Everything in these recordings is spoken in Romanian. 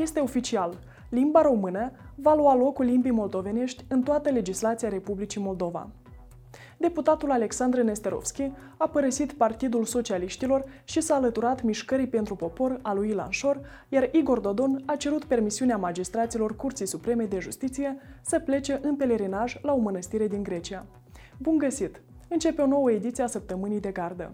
Este oficial, limba română va lua locul limbii moldovenești în toată legislația Republicii Moldova. Deputatul Alexandru Nesterovski a părăsit Partidul Socialiștilor și s-a alăturat mișcării pentru popor a lui Ilan Șor, iar Igor Dodon a cerut permisiunea magistraților Curții Supreme de Justiție să plece în pelerinaj la o mănăstire din Grecia. Bun găsit! Începe o nouă ediție a Săptămânii de Gardă.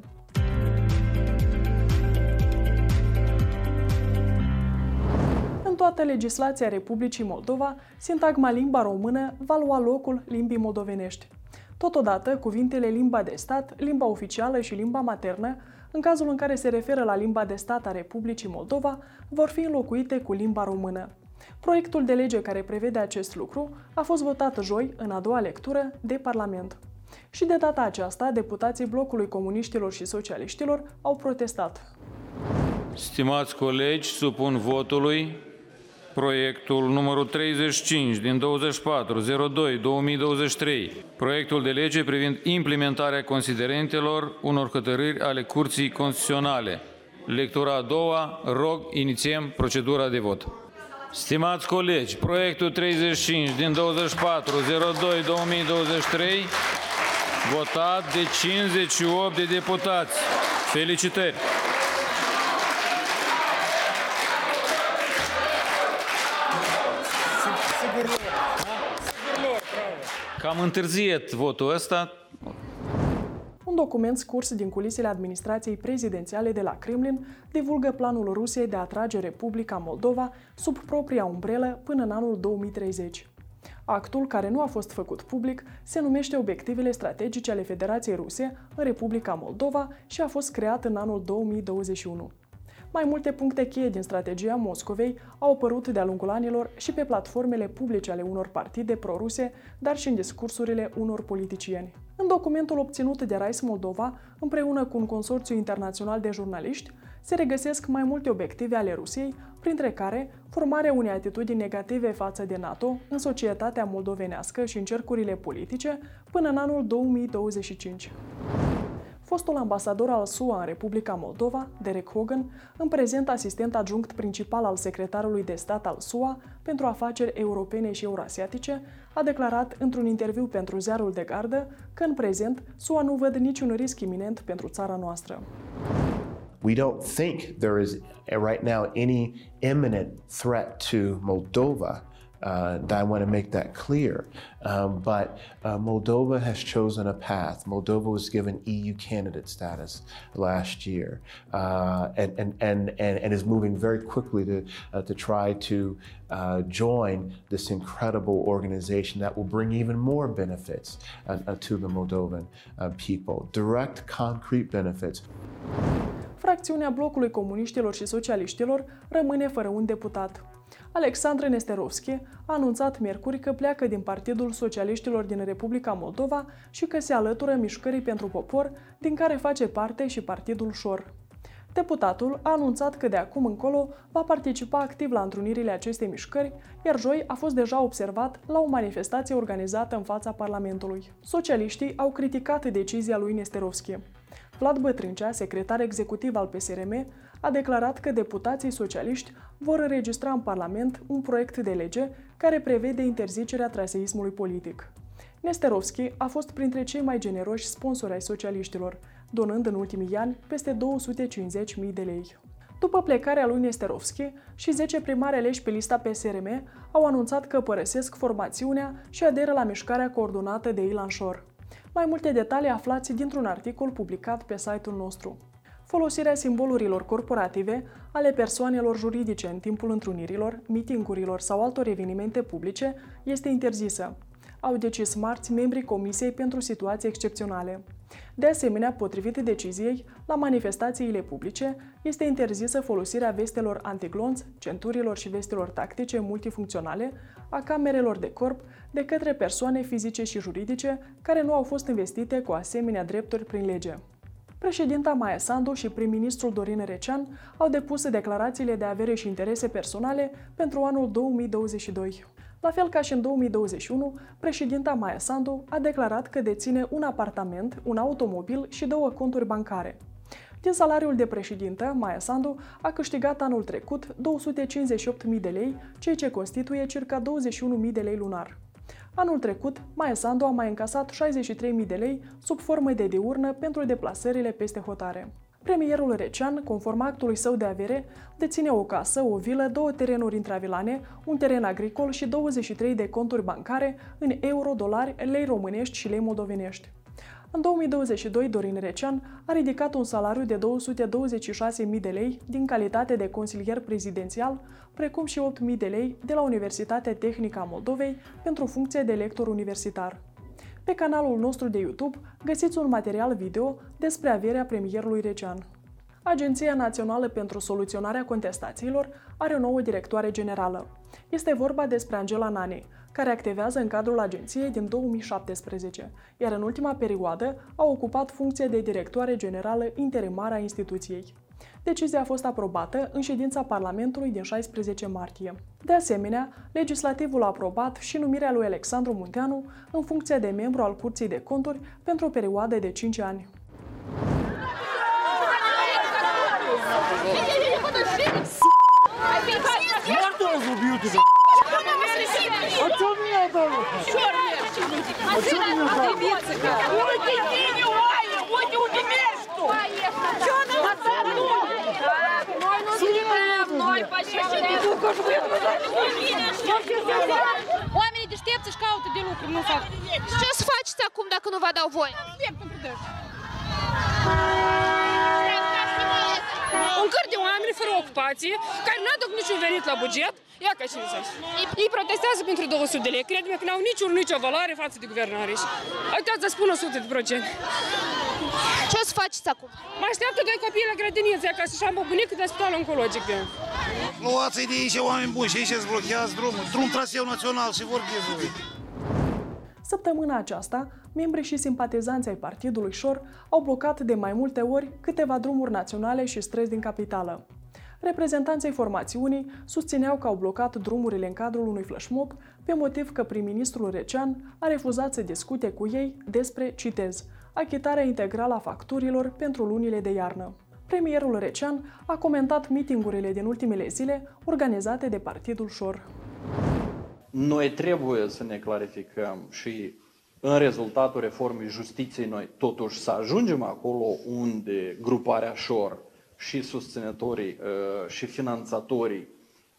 Toată legislația Republicii Moldova, sintagma limba română va lua locul limbii moldovenești. Totodată, cuvintele limba de stat, limba oficială și limba maternă, în cazul în care se referă la limba de stat a Republicii Moldova, vor fi înlocuite cu limba română. Proiectul de lege care prevede acest lucru a fost votat joi, în a doua lectură, de Parlament. Și de data aceasta, deputații blocului comuniștilor și socialiștilor au protestat. Stimați colegi, supun votului proiectul numărul 35 din 24.02.2023, proiectul de lege privind implementarea considerentelor unor hotărâri ale Curții Constituționale. Lectura a doua, rog, inițiem procedura de vot. Stimați colegi, proiectul 35 din 24.02.2023, votat de 58 de deputați. Felicitări! Cam întârziet votul ăsta. Un document scurs din culisele administrației prezidențiale de la Kremlin divulgă planul Rusiei de a atrage Republica Moldova sub propria umbrelă până în anul 2030. Actul, care nu a fost făcut public, se numește Obiectivele strategice ale Federației Ruse în Republica Moldova și a fost creat în anul 2021. Mai multe puncte cheie din strategia Moscovei au apărut de-a lungul anilor și pe platformele publice ale unor partide proruse, dar și în discursurile unor politicieni. În documentul obținut de Rais Moldova, împreună cu un consorțiu internațional de jurnaliști, se regăsesc mai multe obiective ale Rusiei, printre care formarea unei atitudini negative față de NATO în societatea moldovenească și în cercurile politice până în anul 2025 fostul ambasador al SUA în Republica Moldova, Derek Hogan, în prezent asistent adjunct principal al secretarului de stat al SUA pentru afaceri europene și eurasiatice, a declarat într-un interviu pentru ziarul de gardă că în prezent SUA nu văd niciun risc iminent pentru țara noastră. We don't think there is right now any imminent threat to Moldova Uh, I want to make that clear. Um, but uh, Moldova has chosen a path. Moldova was given EU candidate status last year uh, and, and, and, and, and is moving very quickly to, uh, to try to uh, join this incredible organization that will bring even more benefits uh, to the Moldovan people, direct, concrete benefits. Fracțiunea blocului comuniștilor și socialiștilor rămâne fără un deputat. Alexandru Nesterovski a anunțat miercuri că pleacă din Partidul Socialiștilor din Republica Moldova și că se alătură mișcării pentru popor, din care face parte și Partidul Șor. Deputatul a anunțat că de acum încolo va participa activ la întrunirile acestei mișcări, iar joi a fost deja observat la o manifestație organizată în fața Parlamentului. Socialiștii au criticat decizia lui Nesterovski. Vlad Bătrâncea, secretar executiv al PSRM, a declarat că deputații socialiști vor înregistra în Parlament un proiect de lege care prevede interzicerea traseismului politic. Nesterovski a fost printre cei mai generoși sponsori ai socialiștilor, donând în ultimii ani peste 250.000 de lei. După plecarea lui Nesterovski și 10 primari aleși pe lista PSRM au anunțat că părăsesc formațiunea și aderă la mișcarea coordonată de Ilan Șor. Mai multe detalii aflați dintr-un articol publicat pe site-ul nostru. Folosirea simbolurilor corporative ale persoanelor juridice în timpul întrunirilor, mitingurilor sau altor evenimente publice este interzisă. Au decis marți membrii Comisiei pentru Situații Excepționale. De asemenea, potrivit deciziei, la manifestațiile publice este interzisă folosirea vestelor antiglonț, centurilor și vestelor tactice multifuncționale, a camerelor de corp, de către persoane fizice și juridice care nu au fost investite cu asemenea drepturi prin lege. Președinta Maia Sandu și prim-ministrul Dorin Recean au depus declarațiile de avere și interese personale pentru anul 2022. La fel ca și în 2021, președinta Maia Sandu a declarat că deține un apartament, un automobil și două conturi bancare. Din salariul de președintă, Maia Sandu a câștigat anul trecut 258.000 de lei, ceea ce constituie circa 21.000 de lei lunar. Anul trecut, Maia Sandu a mai încasat 63.000 de lei sub formă de diurnă pentru deplasările peste hotare. Premierul Recean, conform actului său de avere, deține o casă, o vilă, două terenuri intravilane, un teren agricol și 23 de conturi bancare în euro, dolari, lei românești și lei moldovenești. În 2022, Dorin Recean a ridicat un salariu de 226.000 de lei din calitate de consilier prezidențial, precum și 8.000 de lei de la Universitatea Tehnică a Moldovei pentru funcția de lector universitar. Pe canalul nostru de YouTube găsiți un material video despre averea premierului Recean. Agenția Națională pentru Soluționarea Contestațiilor are o nouă directoare generală. Este vorba despre Angela Nane, care activează în cadrul agenției din 2017, iar în ultima perioadă a ocupat funcția de directoare generală interimară a instituției. Decizia a fost aprobată în ședința Parlamentului din 16 martie. De asemenea, legislativul a aprobat și numirea lui Alexandru Munteanu în funcția de membru al Curții de Conturi pentru o perioadă de 5 ani. Oamenii deștepți își caută de lucru, nu fac. Ce o să faceți acum dacă nu vă dau voi? Un căr de oameni fără ocupație, care nu aduc niciun venit la buget, ia ca și Ei protestează pentru 200 de lei, crede că n-au niciun, nicio valoare față de guvernare. Uitați să spun 100 de procent. Ce o să faceți acum? Mă așteaptă doi copii la grădiniță, ca să-și am o bunică de spital oncologic de Luați de aici oameni buni și aici îți blochează drumul. Drum traseu național și vorbiți voi. Săptămâna aceasta, membrii și simpatizanții ai Partidului Șor au blocat de mai multe ori câteva drumuri naționale și străzi din capitală. Reprezentanții formațiunii susțineau că au blocat drumurile în cadrul unui flashmob pe motiv că prim-ministrul Recean a refuzat să discute cu ei despre, citez, achitarea integrală a facturilor pentru lunile de iarnă. Premierul Recean a comentat mitingurile din ultimele zile organizate de Partidul Șor. Noi trebuie să ne clarificăm și în rezultatul reformei justiției noi totuși să ajungem acolo unde gruparea Șor și susținătorii uh, și finanțatorii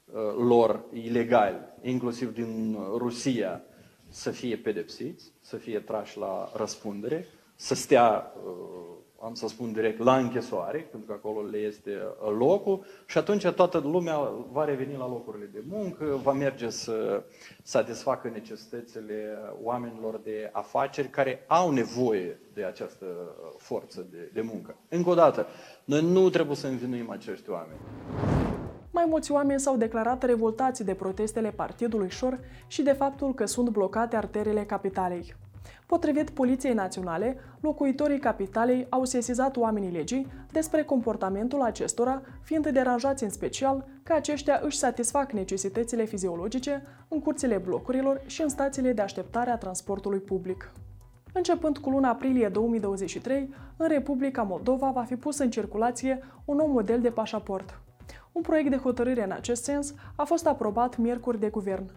uh, lor ilegali, inclusiv din Rusia, să fie pedepsiți, să fie trași la răspundere, să stea uh, am să spun direct, la închisoare, pentru că acolo le este uh, locul, și atunci toată lumea va reveni la locurile de muncă, va merge să satisfacă necesitățile oamenilor de afaceri care au nevoie de această uh, forță de, de muncă. Încă o dată, noi nu trebuie să învinuim acești oameni. Mai mulți oameni s-au declarat revoltați de protestele Partidului Șor și de faptul că sunt blocate arterele capitalei. Potrivit Poliției Naționale, locuitorii capitalei au sesizat oamenii legii despre comportamentul acestora, fiind deranjați în special că aceștia își satisfac necesitățile fiziologice în curțile blocurilor și în stațiile de așteptare a transportului public. Începând cu luna aprilie 2023, în Republica Moldova va fi pus în circulație un nou model de pașaport. Un proiect de hotărâre în acest sens a fost aprobat miercuri de guvern.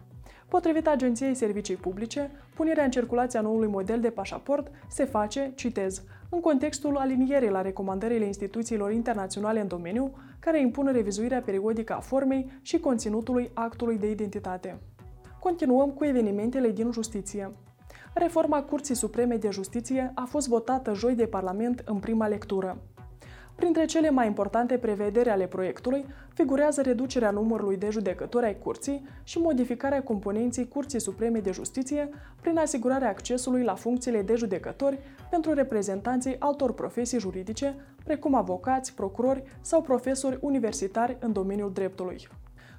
Potrivit Agenției Servicii Publice, punerea în circulație a noului model de pașaport se face, citez, în contextul alinierii la recomandările instituțiilor internaționale în domeniu, care impun revizuirea periodică a formei și conținutului actului de identitate. Continuăm cu evenimentele din justiție. Reforma Curții Supreme de Justiție a fost votată joi de Parlament în prima lectură. Printre cele mai importante prevederi ale proiectului figurează reducerea numărului de judecători ai curții și modificarea componenții Curții Supreme de Justiție prin asigurarea accesului la funcțiile de judecători pentru reprezentanții altor profesii juridice, precum avocați, procurori sau profesori universitari în domeniul dreptului.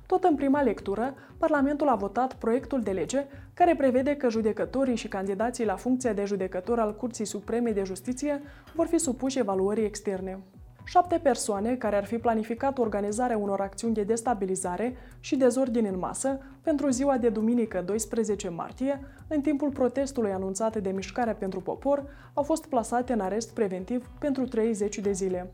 Tot în prima lectură, Parlamentul a votat proiectul de lege care prevede că judecătorii și candidații la funcția de judecător al Curții Supreme de Justiție vor fi supuși evaluării externe șapte persoane care ar fi planificat organizarea unor acțiuni de destabilizare și dezordine în masă pentru ziua de duminică 12 martie, în timpul protestului anunțat de Mișcarea pentru Popor, au fost plasate în arest preventiv pentru 30 de zile.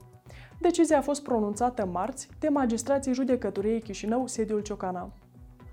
Decizia a fost pronunțată marți de magistrații judecătoriei Chișinău, sediul Ciocana.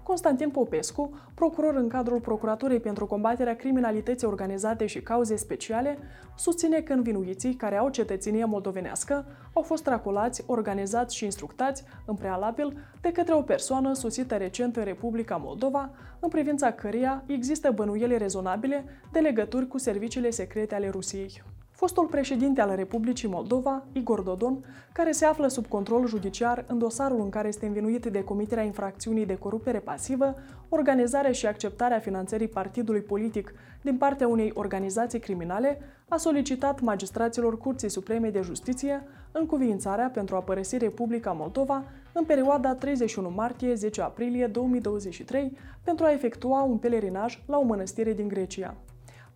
Constantin Popescu, procuror în cadrul Procuraturii pentru combaterea criminalității organizate și cauze speciale, susține că învinuiții care au cetățenie moldovenească au fost traculați, organizați și instructați în prealabil de către o persoană susită recent în Republica Moldova, în privința căreia există bănuieli rezonabile de legături cu serviciile secrete ale Rusiei. Fostul președinte al Republicii Moldova, Igor Dodon, care se află sub control judiciar în dosarul în care este învinuit de comiterea infracțiunii de corupere pasivă, organizarea și acceptarea finanțării partidului politic din partea unei organizații criminale, a solicitat magistraților Curții Supreme de Justiție încuviințarea pentru a părăsi Republica Moldova în perioada 31 martie-10 aprilie 2023 pentru a efectua un pelerinaj la o mănăstire din Grecia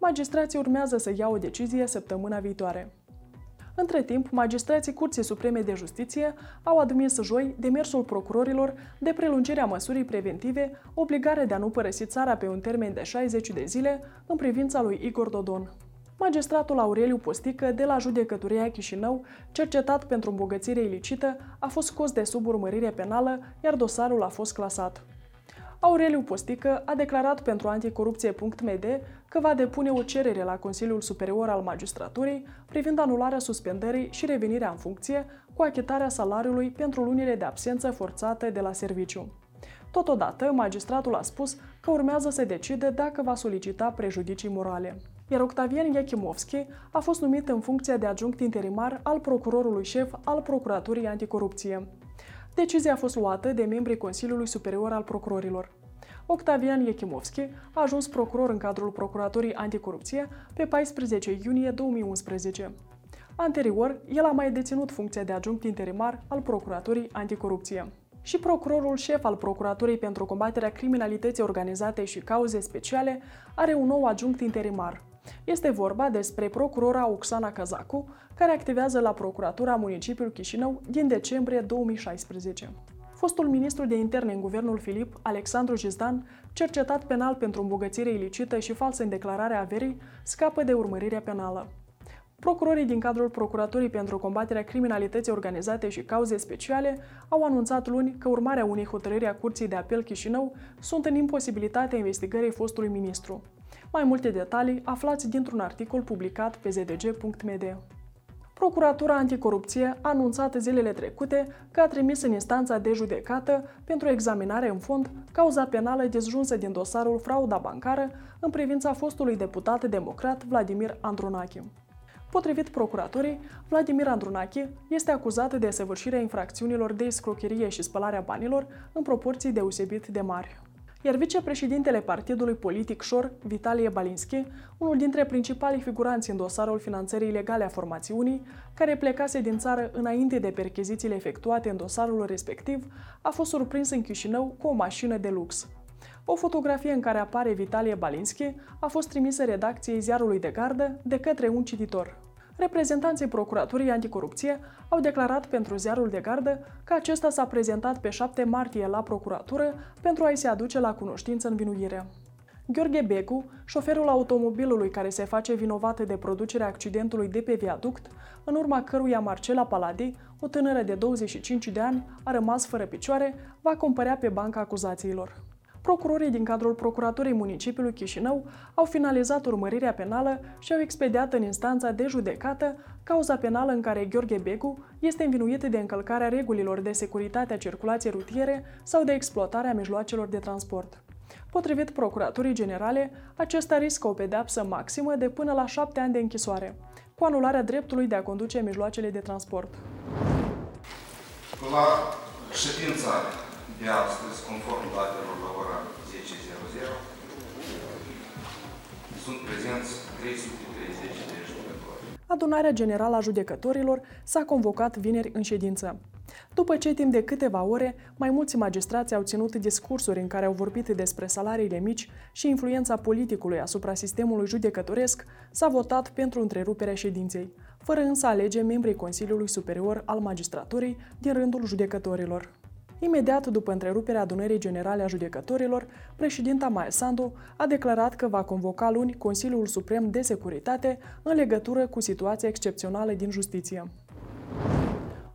magistrații urmează să ia o decizie săptămâna viitoare. Între timp, magistrații Curții Supreme de Justiție au admis joi demersul procurorilor de prelungirea măsurii preventive, obligare de a nu părăsi țara pe un termen de 60 de zile în privința lui Igor Dodon. Magistratul Aureliu Postică de la judecătoria Chișinău, cercetat pentru îmbogățire ilicită, a fost scos de sub urmărire penală, iar dosarul a fost clasat. Aureliu Postică a declarat pentru anticorupție.md că va depune o cerere la Consiliul Superior al Magistraturii privind anularea suspendării și revenirea în funcție cu achitarea salariului pentru lunile de absență forțate de la serviciu. Totodată, magistratul a spus că urmează să decide dacă va solicita prejudicii morale. Iar Octavian Iachimovski a fost numit în funcția de adjunct interimar al procurorului șef al Procuraturii Anticorupție. Decizia a fost luată de membrii Consiliului Superior al Procurorilor. Octavian Iechimovski a ajuns procuror în cadrul Procuraturii Anticorupție pe 14 iunie 2011. Anterior, el a mai deținut funcția de adjunct interimar al Procuraturii Anticorupție. Și procurorul șef al Procuraturii pentru combaterea criminalității organizate și cauze speciale are un nou adjunct interimar, este vorba despre procurora Oxana Cazacu, care activează la Procuratura Municipiul Chișinău din decembrie 2016. Fostul ministru de interne în guvernul Filip, Alexandru Gizdan, cercetat penal pentru îmbogățire ilicită și falsă în declararea averii, scapă de urmărirea penală. Procurorii din cadrul Procuraturii pentru combaterea criminalității organizate și cauze speciale au anunțat luni că urmarea unei hotărâri a Curții de Apel Chișinău sunt în imposibilitatea investigării fostului ministru. Mai multe detalii aflați dintr-un articol publicat pe zdg.md. Procuratura Anticorupție a anunțat zilele trecute că a trimis în instanța de judecată pentru examinare în fond cauza penală dezjunsă din dosarul frauda bancară în privința fostului deputat democrat Vladimir Andronache. Potrivit procuratorii, Vladimir Andronache este acuzat de săvârșirea infracțiunilor de escrocherie și spălarea banilor în proporții deosebit de mari iar vicepreședintele partidului politic Șor, Vitalie Balinski, unul dintre principalii figuranți în dosarul finanțării ilegale a formațiunii, care plecase din țară înainte de perchezițiile efectuate în dosarul respectiv, a fost surprins în Chișinău cu o mașină de lux. O fotografie în care apare Vitalie Balinski a fost trimisă redacției ziarului de gardă de către un cititor. Reprezentanții Procuraturii Anticorupție au declarat pentru ziarul de gardă că acesta s-a prezentat pe 7 martie la procuratură pentru a-i se aduce la cunoștință învinuire. Gheorghe Begu, șoferul automobilului care se face vinovat de producerea accidentului de pe viaduct, în urma căruia Marcela Paladi, o tânără de 25 de ani, a rămas fără picioare, va compărea pe banca acuzațiilor procurorii din cadrul Procuraturii Municipiului Chișinău au finalizat urmărirea penală și au expediat în instanța de judecată cauza penală în care Gheorghe Begu este învinuit de încălcarea regulilor de securitate a circulației rutiere sau de exploatarea mijloacelor de transport. Potrivit Procuraturii Generale, acesta riscă o pedeapsă maximă de până la șapte ani de închisoare, cu anularea dreptului de a conduce mijloacele de transport. La ședința de astăzi, conform datelor la ora 10.00, sunt prezenți 330 de judecători. Adunarea Generală a Judecătorilor s-a convocat vineri în ședință. După ce timp de câteva ore, mai mulți magistrați au ținut discursuri în care au vorbit despre salariile mici și influența politicului asupra sistemului judecătoresc, s-a votat pentru întreruperea ședinței, fără însă alege membrii Consiliului Superior al Magistraturii din rândul judecătorilor. Imediat după întreruperea adunării generale a judecătorilor, președinta Maia Sandu a declarat că va convoca luni Consiliul Suprem de Securitate în legătură cu situația excepțională din justiție.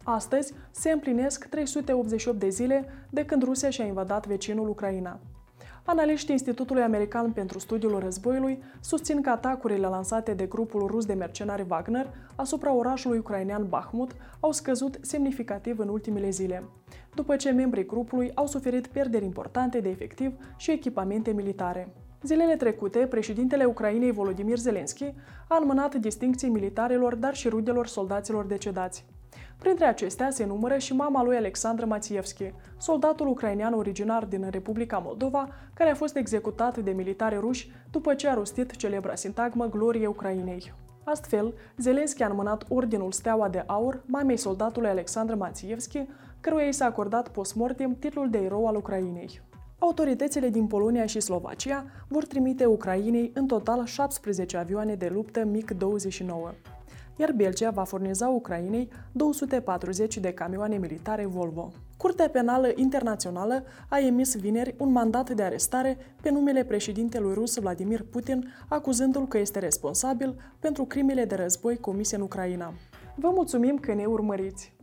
Astăzi se împlinesc 388 de zile de când Rusia și-a invadat vecinul Ucraina. Analiștii Institutului American pentru Studiul Războiului susțin că atacurile lansate de grupul rus de mercenari Wagner asupra orașului ucrainean Bahmut au scăzut semnificativ în ultimele zile, după ce membrii grupului au suferit pierderi importante de efectiv și echipamente militare. Zilele trecute, președintele Ucrainei Volodymyr Zelensky a înmânat distincții militarilor, dar și rudelor soldaților decedați. Printre acestea se numără și mama lui Alexandru Mațievski, soldatul ucrainean originar din Republica Moldova, care a fost executat de militari ruși după ce a rostit celebra sintagmă Glorie Ucrainei. Astfel, Zelenski a înmânat Ordinul Steaua de Aur mamei soldatului Alexandru Mațievski, căruia i s-a acordat postmortem titlul de erou al Ucrainei. Autoritățile din Polonia și Slovacia vor trimite Ucrainei în total 17 avioane de luptă MiG-29 iar Belgia va furniza Ucrainei 240 de camioane militare Volvo. Curtea Penală Internațională a emis vineri un mandat de arestare pe numele președintelui rus Vladimir Putin, acuzându-l că este responsabil pentru crimele de război comise în Ucraina. Vă mulțumim că ne urmăriți!